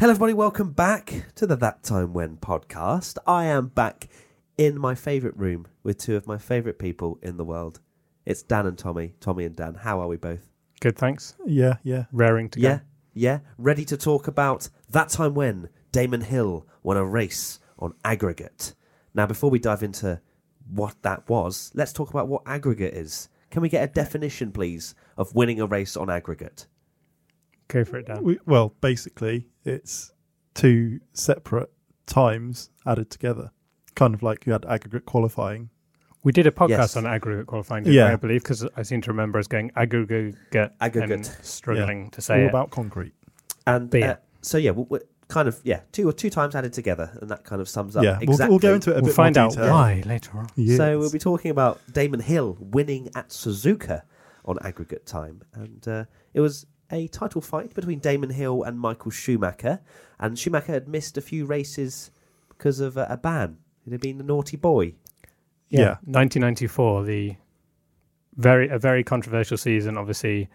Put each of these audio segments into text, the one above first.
Hello, everybody. Welcome back to the That Time When podcast. I am back in my favourite room with two of my favourite people in the world. It's Dan and Tommy. Tommy and Dan. How are we both? Good, thanks. Yeah, yeah. Raring to Yeah, go. yeah. Ready to talk about that time when Damon Hill won a race on aggregate. Now, before we dive into what that was, let's talk about what aggregate is. Can we get a definition, please, of winning a race on aggregate? Go for it, Dan. We, well, basically, it's two separate times added together. Kind of like you had aggregate qualifying. We did a podcast Yes. on aggregate qualifying, didn't Yeah. we, I believe, because I seem to remember us going aggregate, Aggregate. and struggling to all say it. about concrete. And But yeah. uh, so, yeah, we we kind of, yeah, two or two times added together, and that kind of sums up yeah, we'll, we'll go into it a we'll bit find more out detail. why later on. Yes. So we'll be talking about Damon Hill winning at Suzuka on aggregate time, and uh, it was a title fight between Damon Hill and Michael Schumacher, and Schumacher had missed a few races because of uh, a ban. It had been a naughty boy. Yeah. 1994, the very a very controversial season. Obviously,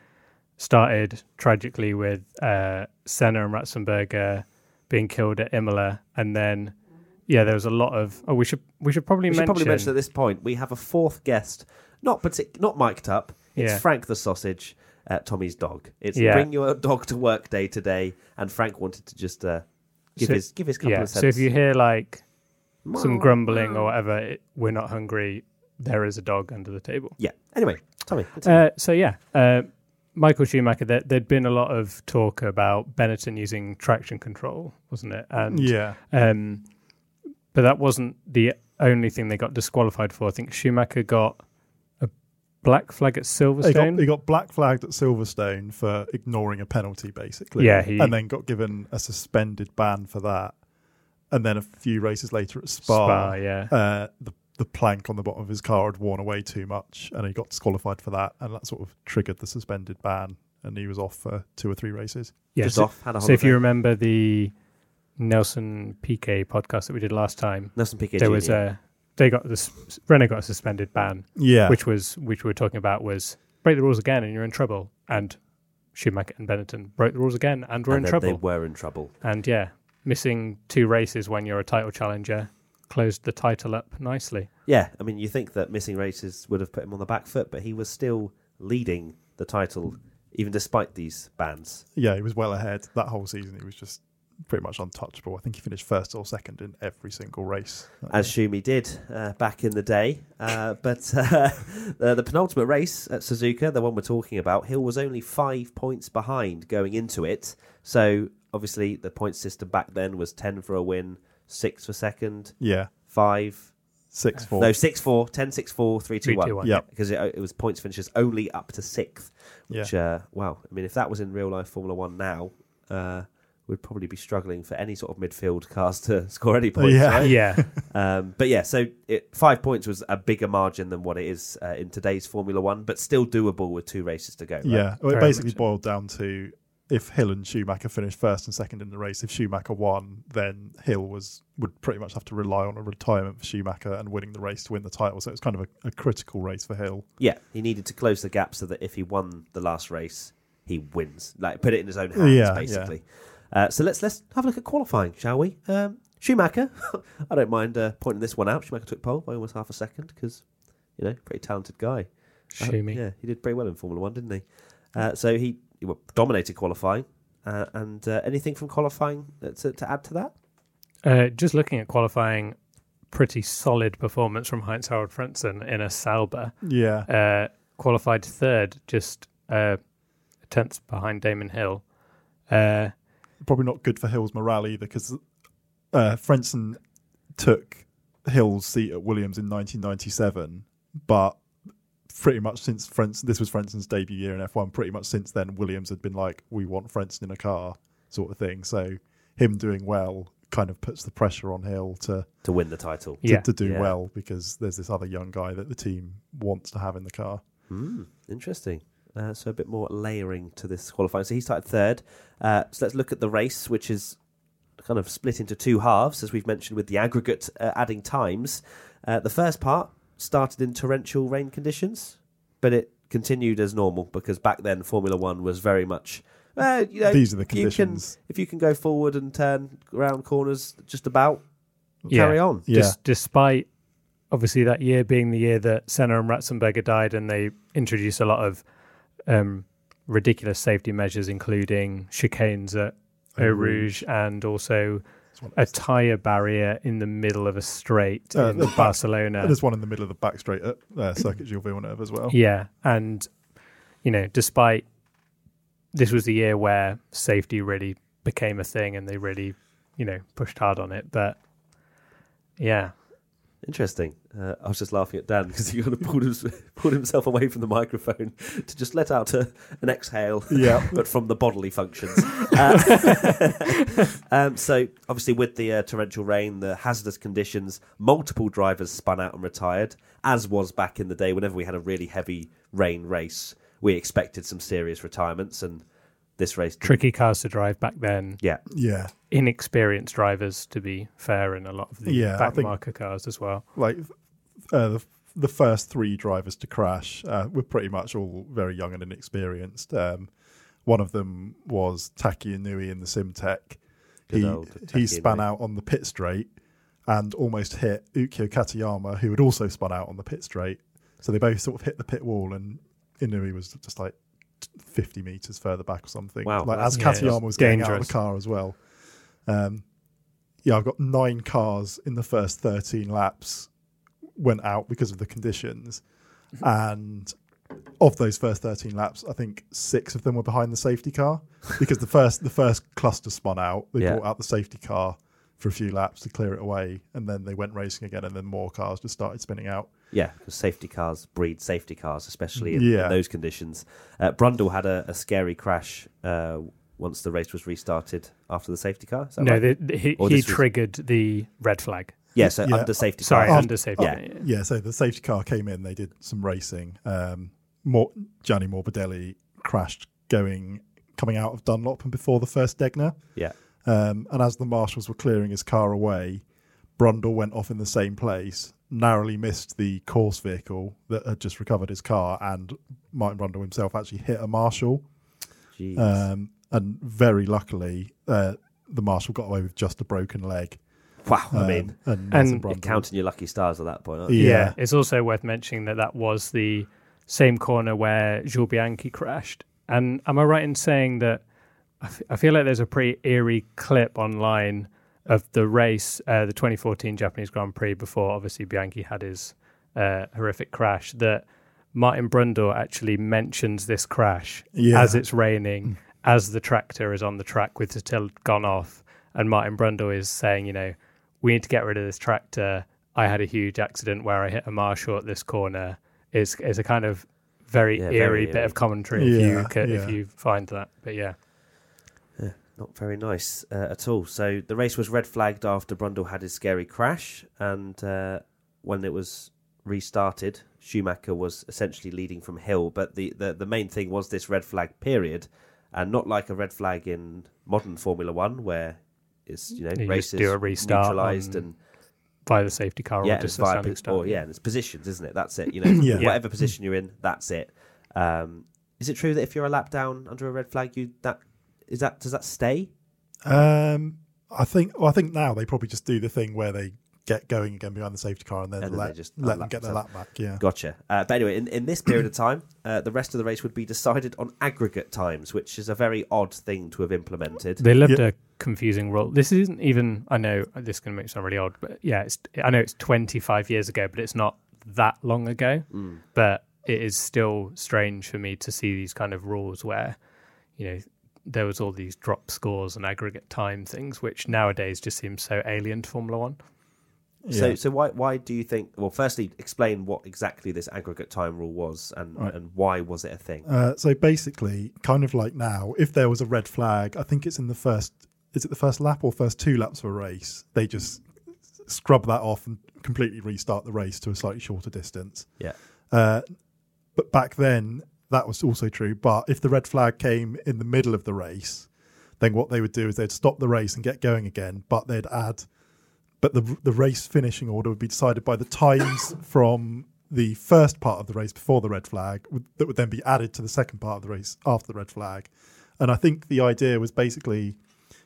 started tragically with uh, Senna and Ratzenberger being killed at Imola, and then yeah, there was a lot of. Oh, we should we should probably We should mention. probably mention at this point we have a fourth guest, not partic- not mic'd up. It's Yeah. Frank the sausage, uh, Tommy's dog. It's Yeah. bring your dog to work day today, and Frank wanted to just uh, give So- his give his couple yeah, of cents. so if you hear like some grumbling or whatever, it, we're not hungry. There is a dog under the table. yeah. Anyway, Tommy. continue. Uh, so yeah, uh, Michael Schumacher. There, there'd been a lot of talk about Benetton using traction control, wasn't it? And yeah, um, but that wasn't the only thing they got disqualified for. I think Schumacher got a black flag at he Silverstone. got, he got black flagged at Silverstone for ignoring a penalty, basically. Yeah, he- and then got given a suspended ban for that. And then a few races later at Spa, Spa, yeah. uh, the the plank on the bottom of his car had worn away too much, and he got disqualified for that, and that sort of triggered the suspended ban, and he was off for two or three races. yeah. just So, off. Had a so if you remember the Nelson Piquet podcast that we did last time, Nelson Piquet there Jr. was a they got this Renault got a suspended ban. Yeah, which was which we were talking about was break the rules again and you're in trouble. And Schumacher and Benetton broke the rules again and we're and in trouble. They were in trouble. And yeah, missing two races when you're a title challenger closed the title up nicely. Yeah, I mean, you think that missing races would have put him on the back foot, but he was still leading the title even despite these bans. yeah, he was well ahead that whole season. He was just pretty much untouchable. I think he finished first or second in every single race. As Shumi did uh, back in the day. Uh, but uh, the, the penultimate race at Suzuka, the one we're talking about, Hill was only five points behind going into it. So obviously, the point system back then was 10 for a win, 6 for second, yeah, 5. six four. No, 6 4, 10 6 4, 3 2 Three, 1. one. Yeah, Because it, it was points finishes only up to sixth. yeah. Which, uh, wow, I mean, if that was in real life Formula One now, uh, we'd probably be struggling for any sort of midfield cars to score any points. Yeah. right? Yeah. Um, but yeah, so it, five points was a bigger margin than what it is uh, in today's Formula One, but still doable with two races to go. right? Yeah, well, it Very basically much so. boiled down to if Hill and Schumacher finished first and second in the race. If Schumacher won, then Hill was would pretty much have to rely on a retirement for Schumacher and winning the race to win the title. So it was kind of a, a critical race for Hill. Yeah, he needed to close the gap so that if he won the last race, he wins. Like put it in his own hands, Yeah, basically. Uh, so let's let's have a look at qualifying, shall we? Um, Schumacher, I don't mind uh, pointing this one out. Schumacher took pole by almost half a second because you know pretty talented guy. Uh, Schumi. yeah, he did pretty well in Formula One, didn't he? Uh, so he, he dominated qualifying. Uh, and uh, anything from qualifying uh, to, to add to that? Uh, just looking at qualifying, pretty solid performance from Heinz Harald Frentzen in a Sauber. Yeah, Uh, qualified third, just uh, a tenth behind Damon Hill. Probably not good for Hill's morale either because uh, Frentzen took Hill's seat at Williams in 1997, but pretty much since Frentzen, this was Frentzen's debut year in F1. Pretty much since then, Williams had been like, "We want Frentzen in a car," sort of thing. So him doing well kind of puts the pressure on Hill to to win the title. to, Yeah. to do Yeah. well because there's this other young guy that the team wants to have in the car. Hmm, interesting. Uh, so a bit more layering to this qualifying. So he started third. Uh, so let's look at the race, which is kind of split into two halves, as we've mentioned, with the aggregate uh, adding times. Uh, the first part started in torrential rain conditions, but it continued as normal because back then Formula One was very much. Uh, you know, These are the you can- conditions. if you can go forward and turn around corners, just about Yeah. carry on. Yeah, Just despite obviously that year being the year that Senna and Ratzenberger died, and they introduced a lot of um, ridiculous safety measures, including chicanes at Eau Rouge and also a tyre barrier in the middle of a straight Uh, in the back- Barcelona. And there's one in the middle of the back straight at uh, Circuit Gilles Villeneuve as well. Yeah, and you know, despite this was the year where safety really became a thing, and they really, you know, pushed hard on it. But yeah, Interesting. Uh, I was just laughing at Dan because he kind of pulled, his, pulled himself away from the microphone to just let out a, an exhale, Yeah. but from the bodily functions. Uh, um, so, obviously, with the uh, torrential rain, the hazardous conditions, multiple drivers spun out and retired, as was back in the day. Whenever we had a really heavy rain race, we expected some serious retirements, and this race. tricky cars to drive back then. Yeah. Yeah, Inexperienced drivers, to be fair, in a lot of the Yeah, I back marker cars as well. like uh, the the first three drivers to crash uh, were pretty much all very young and inexperienced. Um, one of them was Taki Inui in the Simtek. Good He he spun out on the pit straight and almost hit Ukyo Katayama, who had also spun out on the pit straight. So they both sort of hit the pit wall, and Inui was just like 50 meters further back or something. Wow, like as yeah, Katayama was getting out of the car as well. Um, yeah, I've got nine cars in the first 13 laps went out because of the conditions. and of those first 13 laps, I think six of them were behind the safety car because the first the first cluster spun out. They Yeah. brought out the safety car for a few laps to clear it away, and then they went racing again, and then more cars just started spinning out. Yeah, because safety cars breed safety cars, especially in, in those conditions. Uh, Brundle had a, a scary crash uh, once the race was restarted after the safety car. Is that No, right? the, the- he, he this was- triggered the red flag. Yeah, so Yeah. under safety Sorry, car. under safety. yeah. yeah. Yeah, so the safety car came in. They did some racing. Um, Mor- Gianni Morbidelli crashed going coming out of Dunlop and before the first Degner. Yeah, Um, and as the marshals were clearing his car away, Brundle went off in the same place, narrowly missed the course vehicle that had just recovered his car, and Martin Brundle himself actually hit a marshal. Jeez. Um, and very luckily, uh, the marshal got away with just a broken leg. Wow, I Um, mean, and, and you're counting your lucky stars at that point. Aren't you? Yeah. Yeah. it's also worth mentioning that that was the same corner where Jules Bianchi crashed. And am I right in saying that I, f- I feel like there's a pretty eerie clip online of the race, uh, the 2014 Japanese Grand Prix, before obviously Bianchi had his uh, horrific crash, that Martin Brundle actually mentions this crash Yeah. as it's raining, as the tractor is on the track with Sutil gone off. And Martin Brundle is saying, you know, we need to get rid of this tractor. I had a huge accident where I hit a marshal at this corner. Is is a kind of very Yeah, eerie very bit of commentary if you Yeah, if you find that. But yeah, Not very nice uh, at all. So the race was red flagged after Brundle had his scary crash, and uh, when it was restarted, Schumacher was essentially leading from Hill. But the, the, the main thing was this red flag period, and not like a red flag in modern Formula One where it's you know You just do a restart neutralized on and by the safety car yeah, or just it's via standing po- start. or, yeah, and it's positions, isn't it? That's it. You know, Yeah. whatever position you're in, that's it. Um, is it true that if you're a lap down under a red flag, you that is that does that stay? Um, I think. Well, I think now they probably just do the thing where they get going again behind the safety car and then, And then they let, just let them get their lap back. Yeah. Gotcha. Uh, but anyway, in, in this period of time, uh, the rest of the race would be decided on aggregate times, which is a very odd thing to have implemented. They lived Yeah. a confusing rule. This isn't even. I know this is going to make it sound really odd, but yeah, it's. I know it's 25 years ago, but it's not that long ago. Mm. But it is still strange for me to see these kind of rules where, you know, there was all these drop scores and aggregate time things, which nowadays just seems so alien to Formula One. So, so why why do you think? Well, firstly, explain what exactly this aggregate time rule was, and Right. and why was it a thing? Uh, so basically, kind of like now, if there was a red flag, I think it's in the first, is it the first lap or first two laps of a race? They just scrub that off and completely restart the race to a slightly shorter distance. Yeah. Uh, but back then, that was also true. But if the red flag came in the middle of the race, then what they would do is they'd stop the race and get going again, but they'd add, but the the race finishing order would be decided by the times from the first part of the race before the red flag would, that would then be added to the second part of the race after the red flag. And I think the idea was basically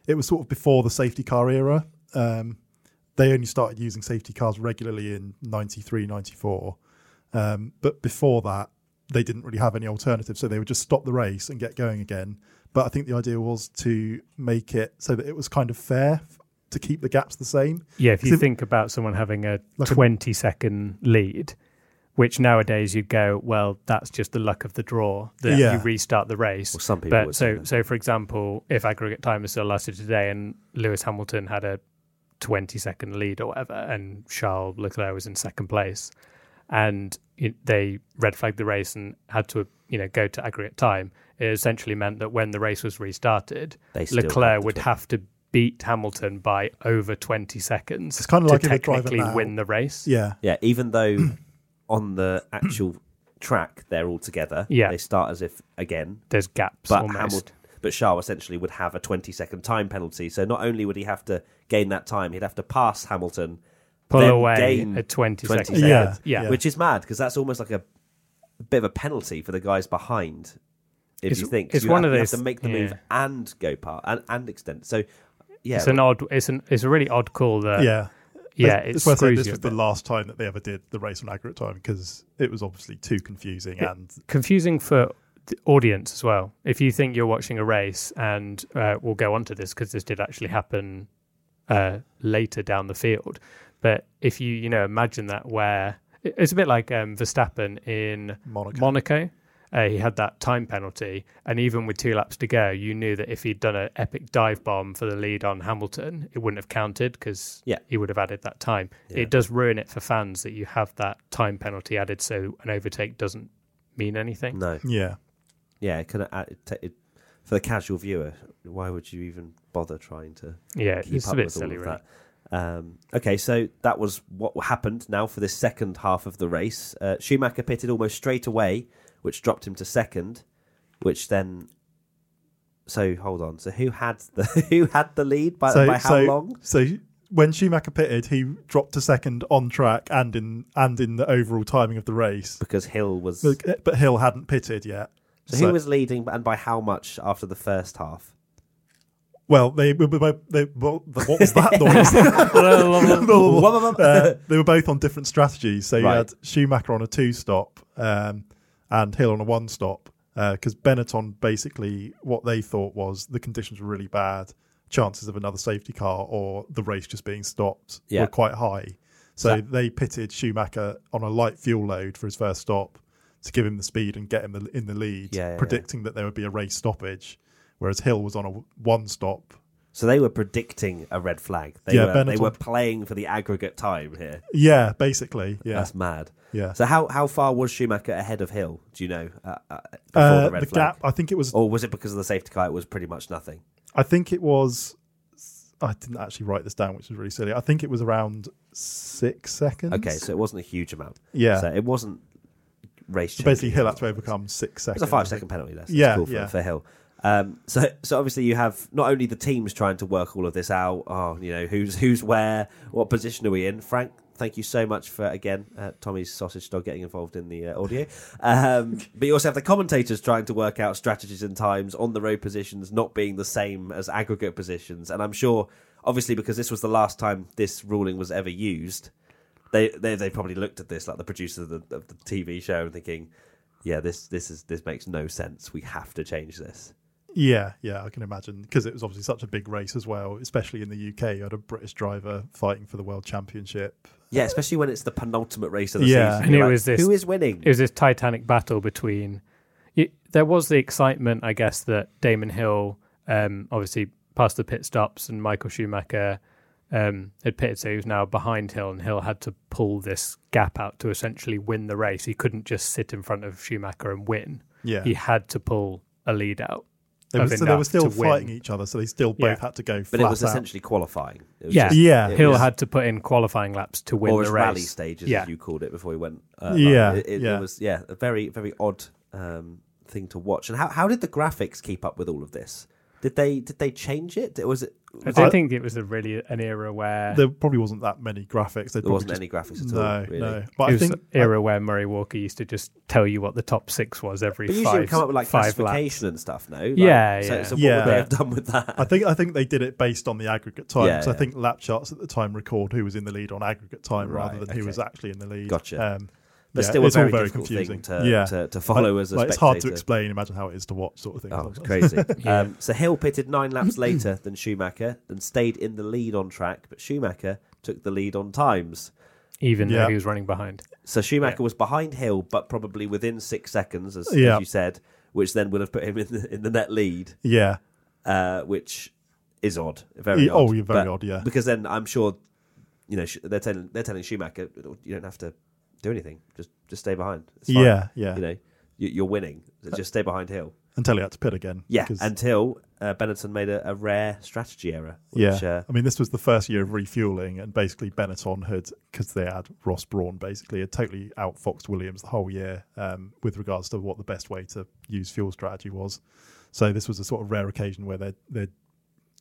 it was sort of before the safety car era. Um, they only started using safety cars regularly in 93, 94. Um, but before that, they didn't really have any alternative. So they would just stop the race and get going again. But I think the idea was to make it so that it was kind of fair to keep the gaps the same. Yeah, if you So- think about someone having a Like a- 20 second lead, which nowadays you'd go, well, that's just the luck of the draw that Yeah. you restart the race. Well, some people But would so, so for example, if aggregate time is still lasted today and Lewis Hamilton had a 20 second lead or whatever, and Charles Leclerc was in second place, and they red flagged the race and had to, you know, go to aggregate time, it essentially meant that when the race was restarted, They still Leclerc the would twen- have to beat Hamilton by over 20 seconds It's kind of to like if technically win the race. Yeah. Yeah, even though on the actual track they're all together, Yeah. they start as if again, There's gaps but almost. Hamilton, but Charles essentially would have a twenty second time penalty. So not only would he have to gain that time, he'd have to pass Hamilton, Pull then away gain at 20, 20 seconds. seconds. Yeah. Yeah. which is mad because that's almost like a, a bit of a penalty for the guys behind. If It's- you think 'cause it's you one have, of you have those- to make the move yeah. and go part and, and extend. So yeah, It's an odd. It's an. It's a really odd call. That yeah. Yeah. it's, worth saying this was the last time that they ever did the race on aggregate time because it was obviously too confusing and confusing for the audience as well. If you think you're watching a race, and uh, we'll go on to this because this did actually happen uh, later down the field. But if you you know imagine that where it's a bit like um, Verstappen in Monaco. Monaco. Uh, he had that time penalty, and even with two laps to go, you knew that if he'd done an epic dive bomb for the lead on Hamilton, it wouldn't have counted because Yeah. he would have added that time. Yeah. It does ruin it for fans that you have that time penalty added, so an overtake doesn't mean anything. no, yeah. yeah, it kind of it, ta- it, for the casual viewer. Why would you even bother trying to Yeah, keep it's up a bit with silly, all of really. that. Um, okay, so that was what happened now for this second half of the race. Uh, Schumacher pitted almost straight away, which dropped him to second, which then. So hold on. So who had the who had the lead by, so, by how so, long? So when Schumacher pitted, he dropped to second on track and in and in the overall timing of the race. Because Hill was. But, but Hill hadn't pitted yet. So who was leading and by how much after the first half? Well, they were both. They, well, what was that noise? uh, they were both on different strategies. So you Right. had Schumacher on a two stop um, and Hill on a one stop. Uh, because Benetton basically, what they thought was the conditions were really bad. Chances of another safety car or the race just being stopped Yeah. were quite high. So That- they pitted Schumacher on a light fuel load for his first stop to give him the speed and get him the, in the lead, yeah, yeah. predicting that there would be a race stoppage. Whereas Hill was on a one stop So they were predicting a red flag. They Yeah, were they were playing for the aggregate time here. Yeah, basically. Yeah, That's mad. yeah. So how how far was Schumacher ahead of Hill? Do you know? Uh, uh, before Uh, the the, flag, gap. I think it was. or was it because of the safety car? It was pretty much nothing. I think it was. I didn't actually write this down, which was really silly. I think it was around six seconds. Okay, so it wasn't a huge amount. yeah. So it wasn't race. So basically. Hill had to overcome six It seconds. was a five second penalty. That's Yeah, cool for, yeah. for Hill. Um, so, so obviously you have not only the teams trying to work all of this out. Oh, you know who's who's where, what position are we in? Frank, thank you so much for again uh, Tommy's sausage dog getting involved in the uh, audio. Um, but you also have the commentators trying to work out strategies and times on the road positions not being the same as aggregate positions. And I'm sure, obviously, because this was the last time this ruling was ever used, they they, they probably looked at this like the producers of the, of the TV show and thinking, yeah, this this is this makes no sense. We have to change this. Yeah, yeah, I can imagine because it was obviously such a big race as well, especially in the UK. You had a British driver fighting for the world championship. Yeah, especially when it's the penultimate race of the Yeah. season. And You're it like, was this- who is winning? It was this titanic battle between. It, there was the excitement, I guess, that Damon Hill um, obviously passed the pit stops and Michael Schumacher um, had pitted, so he was now behind Hill, and Hill had to pull this gap out to essentially win the race. He couldn't just sit in front of Schumacher and win. Yeah, He had to pull a lead out. They were, so they were still to win. fighting each other, so they still both Yeah. had to go. But it was out. essentially qualifying. It was Yeah. just- Yeah. it Hill was- had to put in qualifying laps to win or the race. rally stages, Yeah. as you called it before we went. Uh, Yeah. It, it, yeah. it was yeah, a very very odd um, thing to watch. And how how did the graphics keep up with all of this? Did they did they change it? Was it I don't I- think it was a really an era where There probably wasn't that many graphics. They'd there wasn't probably any graphics at just, all? no, really? no. But it I was think an era where Murray Walker used to just tell you what the top six was every But usually five, it come up with like five laps. and stuff. No, Like, Yeah, So, yeah. so what Yeah. would they have done with that? I think I think they did it based on the aggregate time. Yeah, because I think lap charts at the time record who was in the lead on aggregate time Right, rather than who was actually in the lead. Gotcha. Um, but yeah, still, a it's all very, very difficult confusing. thing to, yeah, to, to follow as a like, spectator. it's hard to explain. Imagine how it is to watch, sort of thing. Oh, it's crazy. Yeah. um, so Hill pitted nine laps later than Schumacher and stayed in the lead on track, but Schumacher took the lead on times. even Yeah. though he was running behind. So Schumacher Yeah. was behind Hill, but probably within six seconds, as, Yeah. as you said, which then would have put him in the, in the net lead, Yeah. uh, which is odd. Very Yeah, odd. oh, yeah, very But- odd. Yeah. Because then I'm sure, you know, they're telling they're telling Schumacher you don't have to do anything. Just just stay behind. It's fine. Yeah. Yeah. You know, you, you're winning. So just stay behind Hill. Until he had to pit again. Yeah, because- until uh, Benetton made a, a rare strategy error. yeah. Which, uh, I mean, this was the first year of refueling, and basically Benetton had because they had Ross Brawn basically had totally outfoxed Williams the whole year um, with regards to what the best way to use fuel strategy was. So this was a sort of rare occasion where they they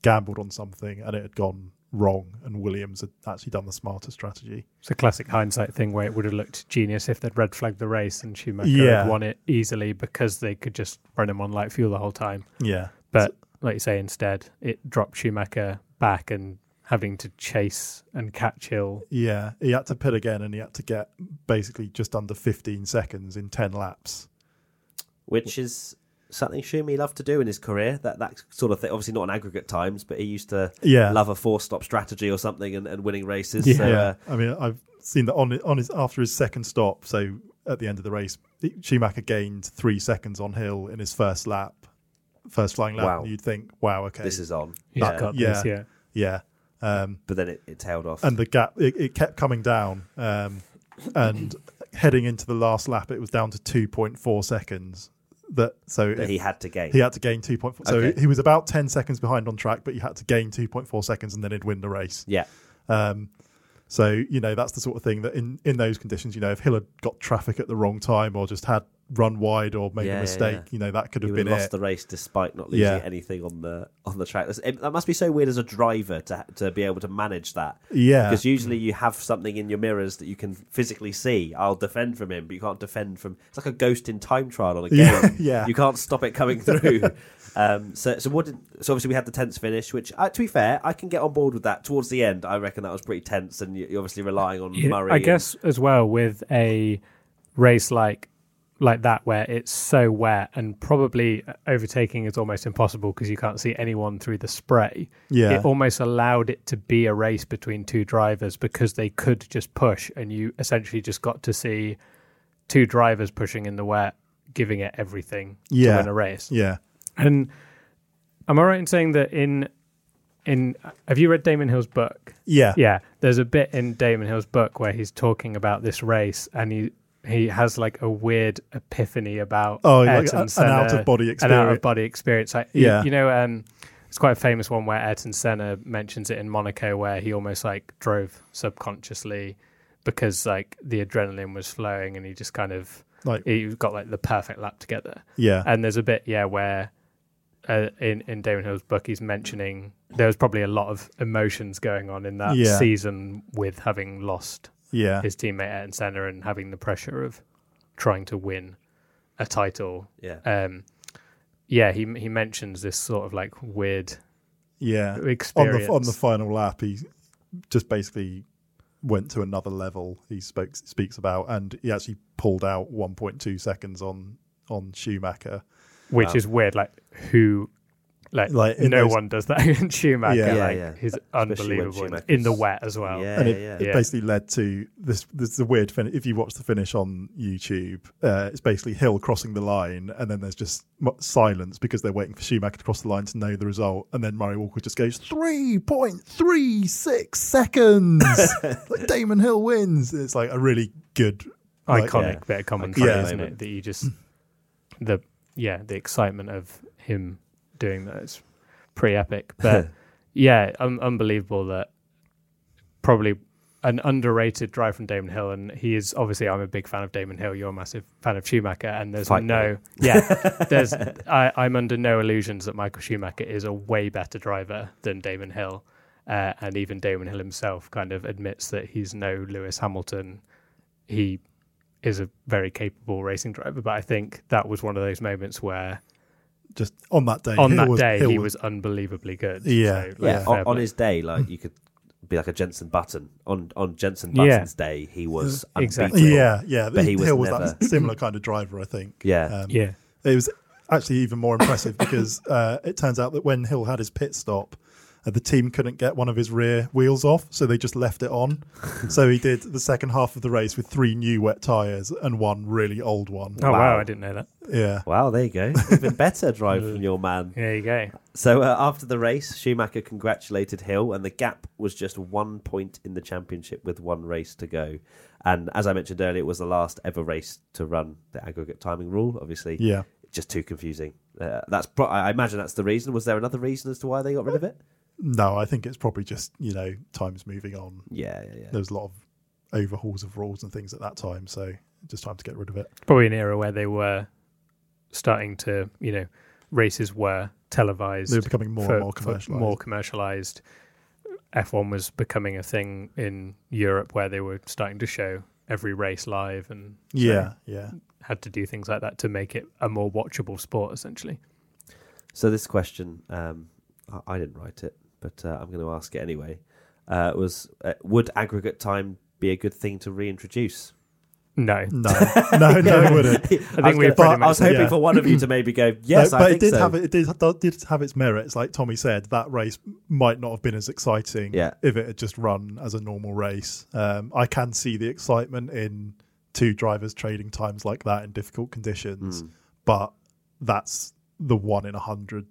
gambled on something and it had gone wrong, and Williams had actually done the smarter strategy. It's a classic hindsight thing where it would have looked genius if they'd red flagged the race and Schumacher Yeah. had won it easily because they could just run him on light fuel the whole time. Yeah. But like you say, instead it dropped Schumacher back and having to chase and catch Hill. Yeah, he had to pit again, and he had to get basically just under 15 seconds in 10 laps. which is something Schumi loved to do in his career. That that sort of thing. Obviously not on aggregate times, but he used to Yeah, love a four stop strategy or something and, and winning races. Yeah. So, uh, I mean, I've seen that on on his after his second stop. So at the end of the race, Schumacher gained three seconds on Hill in his first lap, first flying lap. Wow. And you'd think, wow, okay, this is on. He's Yeah. yeah. this, yeah. yeah. Um, But then it, it tailed off. and the gap it, it kept coming down, um, and heading into the last lap, it was down to 2.4 seconds. That so that he had to gain. He had to gain 2.4. So Okay. he was about 10 seconds behind on track, but he had to gain 2.4 seconds and then he'd win the race. yeah. Um, so, you know, that's the sort of thing that in, in those conditions, you know, if Hill had got traffic at the wrong time or just had run wide or made Yeah, a mistake, yeah. you know, that could have would been lost it. the race despite not losing Yeah. anything on the on the track. That's, it, that must be so weird as a driver to to be able to manage that. yeah. Because usually you have something in your mirrors that you can physically see. I'll defend from him, but you can't defend from. It's like a ghost in time trial on a game. Yeah, yeah. You can't stop it coming through. um, so, so what? Did, so obviously we had the tense finish, which, uh, to be fair, I can get on board with that. Towards the end, I reckon that was pretty tense, and you- you're obviously relying on Yeah, Murray. I and- guess as well with a race like like that where it's so wet and probably overtaking is almost impossible because you can't see anyone through the spray. yeah. It almost allowed it to be a race between two drivers because they could just push and you essentially just got to see two drivers pushing in the wet, giving it everything Yeah. to win a race. yeah. And am I right in saying that in in have you read Damon Hill's book? Yeah. Yeah, there's a bit in Damon Hill's book where he's talking about this race, and he he has like a weird epiphany about Oh, like an out of body experience. an out of body experience. Like, you- Yeah. you, know, um, it's quite a famous one where Ayrton Senna mentions it in Monaco, where he almost like drove subconsciously because like the adrenaline was flowing, and he just kind of Like, he got like the perfect lap together. yeah. And there's a bit, yeah, where uh, in in Damon Hill's book, he's mentioning there was probably a lot of emotions going on in that Yeah. season with having lost yeah. his teammate Ayrton Senna and having the pressure of trying to win a title. yeah, Um, yeah, he he mentions this sort of like weird Yeah. On the, on the final lap, he just basically went to another level he spoke, speaks about, and he actually pulled out 1.2 seconds on, on Schumacher. which Wow. is weird. Like who Like, Like, no those- one does that in Schumacher. Yeah. Yeah, like, yeah. He's unbelievable in, the wet as well. Yeah, and it, yeah. it basically led to this. This is a weird finish. If you watch the finish on YouTube, uh, it's basically Hill crossing the line, and then there's just silence because they're waiting for Schumacher to cross the line to know the result, and then Murray Walker just goes three point three six seconds. like Damon Hill wins. It's like a really good. Like, iconic yeah. bit of commentary, Yeah. isn't it? That you just the yeah the excitement of him doing that is pretty epic. But yeah, un- unbelievable that probably an underrated drive from Damon Hill, and he is obviously I'm a big fan of Damon Hill. You're a massive fan of Schumacher, and there's Fight no yeah there's I, I'm under no illusions that Michael Schumacher is a way better driver than Damon Hill. Uh, and even Damon Hill himself kind of admits that he's no Lewis Hamilton. He is a very capable racing driver, but I think that was one of those moments where Just on that day, on Hill that was- day Hill he was unbelievably good. Yeah, So, like, yeah, on, on his day, like you could be like a Jensen Button. On on Jensen Yeah. Button's day, he was Exactly. Yeah, yeah. But he was Hill was never- that similar kind of driver, I think. Yeah. Um, yeah, It was actually even more impressive because uh, it turns out that when Hill had his pit stop, uh, the team couldn't get one of his rear wheels off, so they just left it on. so he did the second half of the race with three new wet tyres and one really old one. oh wow. Wow. I didn't know that. Yeah. Wow, there you go. Even better drive from your man. There you go. So uh, after the race, Schumacher congratulated Hill, and the gap was just one point in the championship with one race to go. And as I mentioned earlier, it was the last ever race to run the aggregate timing rule. Obviously, Yeah. just too confusing. Uh, that's pro- I imagine that's the reason. Was there another reason as to why they got rid of it? No, I think it's probably just, you know, time's moving on. Yeah, yeah, yeah. There was a lot of overhauls of rules and things at that time, so just time to get rid of it. Probably an era where they were starting to, you know, races were televised. They're becoming more for- and more commercialised. more commercialized. F1 was becoming a thing in Europe where they were starting to show every race live and so yeah, yeah. had to do things like that to make it a more watchable sport essentially. So this question, um, I, I didn't write it, but uh, I'm going to ask it anyway. Uh, was uh, would aggregate time be a good thing to reintroduce? No. No, no, no, it wouldn't. I think was we gonna- pretty I was hoping yeah. for one of you to maybe go yes. No, I but think it did so. have it did, did have its merits. Like Tommy said, that race might not have been as exciting Yeah. if it had just run as a normal race. Um, I can see the excitement in two drivers trading times like that in difficult conditions, Mm. but that's the one in a hundred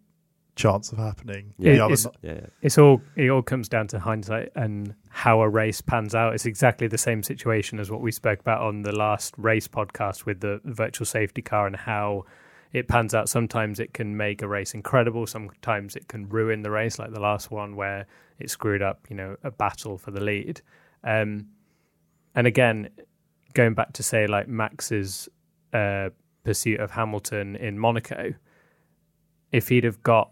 chance of happening. Yeah. The It's- Yeah, yeah. It's all it all comes down to hindsight and how a race pans out. It's exactly the same situation as what we spoke about on the last race podcast with the virtual safety car and how it pans out. Sometimes it can make a race incredible. Sometimes it can ruin the race, like the last one where it screwed up, you know, a battle for the lead. Um, and again, going back to say like Max's uh, pursuit of Hamilton in Monaco, if he'd have got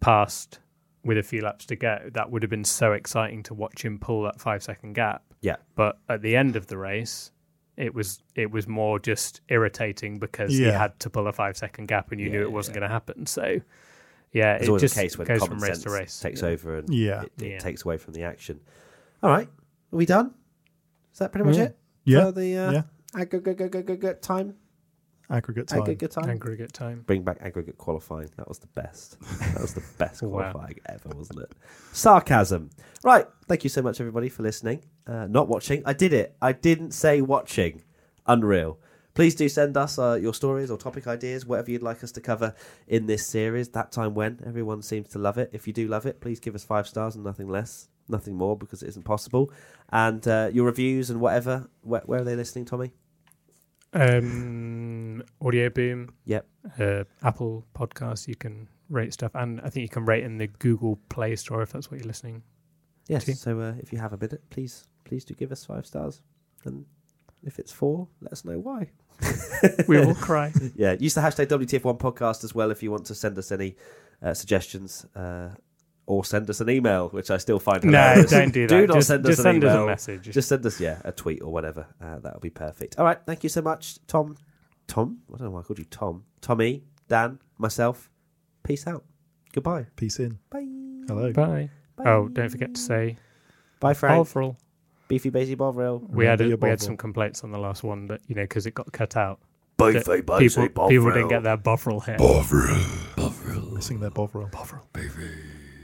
past with a few laps to go, that would have been so exciting to watch him pull that five second gap. Yeah. But at the end of the race, it was it was more just irritating because he had to pull a five second gap and you Yeah, knew it wasn't yeah. going to happen. So yeah, It's it always just a case when goes common from race sense to race. takes Yeah. over and Yeah. it, it Yeah. takes away from the action. All right, are we done? Is that pretty much it? Yeah. it Yeah, for the uh, yeah. aggregate time? Aggregate time. Aggregate time. Aggregate time. Bring back aggregate qualifying. That was the best. That was the best Wow. qualifying ever, wasn't it? Sarcasm. Right. Thank you so much, everybody, for listening. Uh, not watching. I did it. I didn't say watching. Unreal. Please do send us uh, your stories or topic ideas, whatever you'd like us to cover in this series. That time when everyone seems to love it. If you do love it, please give us five stars and nothing less, nothing more, because it isn't possible. And uh, your reviews and whatever. Where, where are they listening, Tommy? Um, Audio Boom. Yep. Uh, Apple Podcasts. You can rate stuff, and I think you can rate in the Google Play Store if that's what you're listening. Yes. Two. So uh, if you have a minute, please, please do give us five stars. And if it's four, let us know why. We will cry. yeah, use the hashtag WTF1 podcast as well if you want to send us any uh, suggestions uh, or send us an email, which I still find no, hilarious. don't do that. Do not just send us just an send us a message. Just send us, yeah, a tweet or whatever. Uh, that'll be perfect. All right, thank you so much, Tom. Tom? I don't know why I called you Tom. Tommy, Dan, myself. Peace out. Goodbye. Peace in. Bye. Hello. Bye. Bye. Oh, don't forget to say Bye, Frank. Bovril. Beefy Basie Bovril. We had a, your we had some complaints on the last one that you know because it got cut out. Beefy People people didn't get their Bovril hit. Bovril. Bovril. missing their Bovril.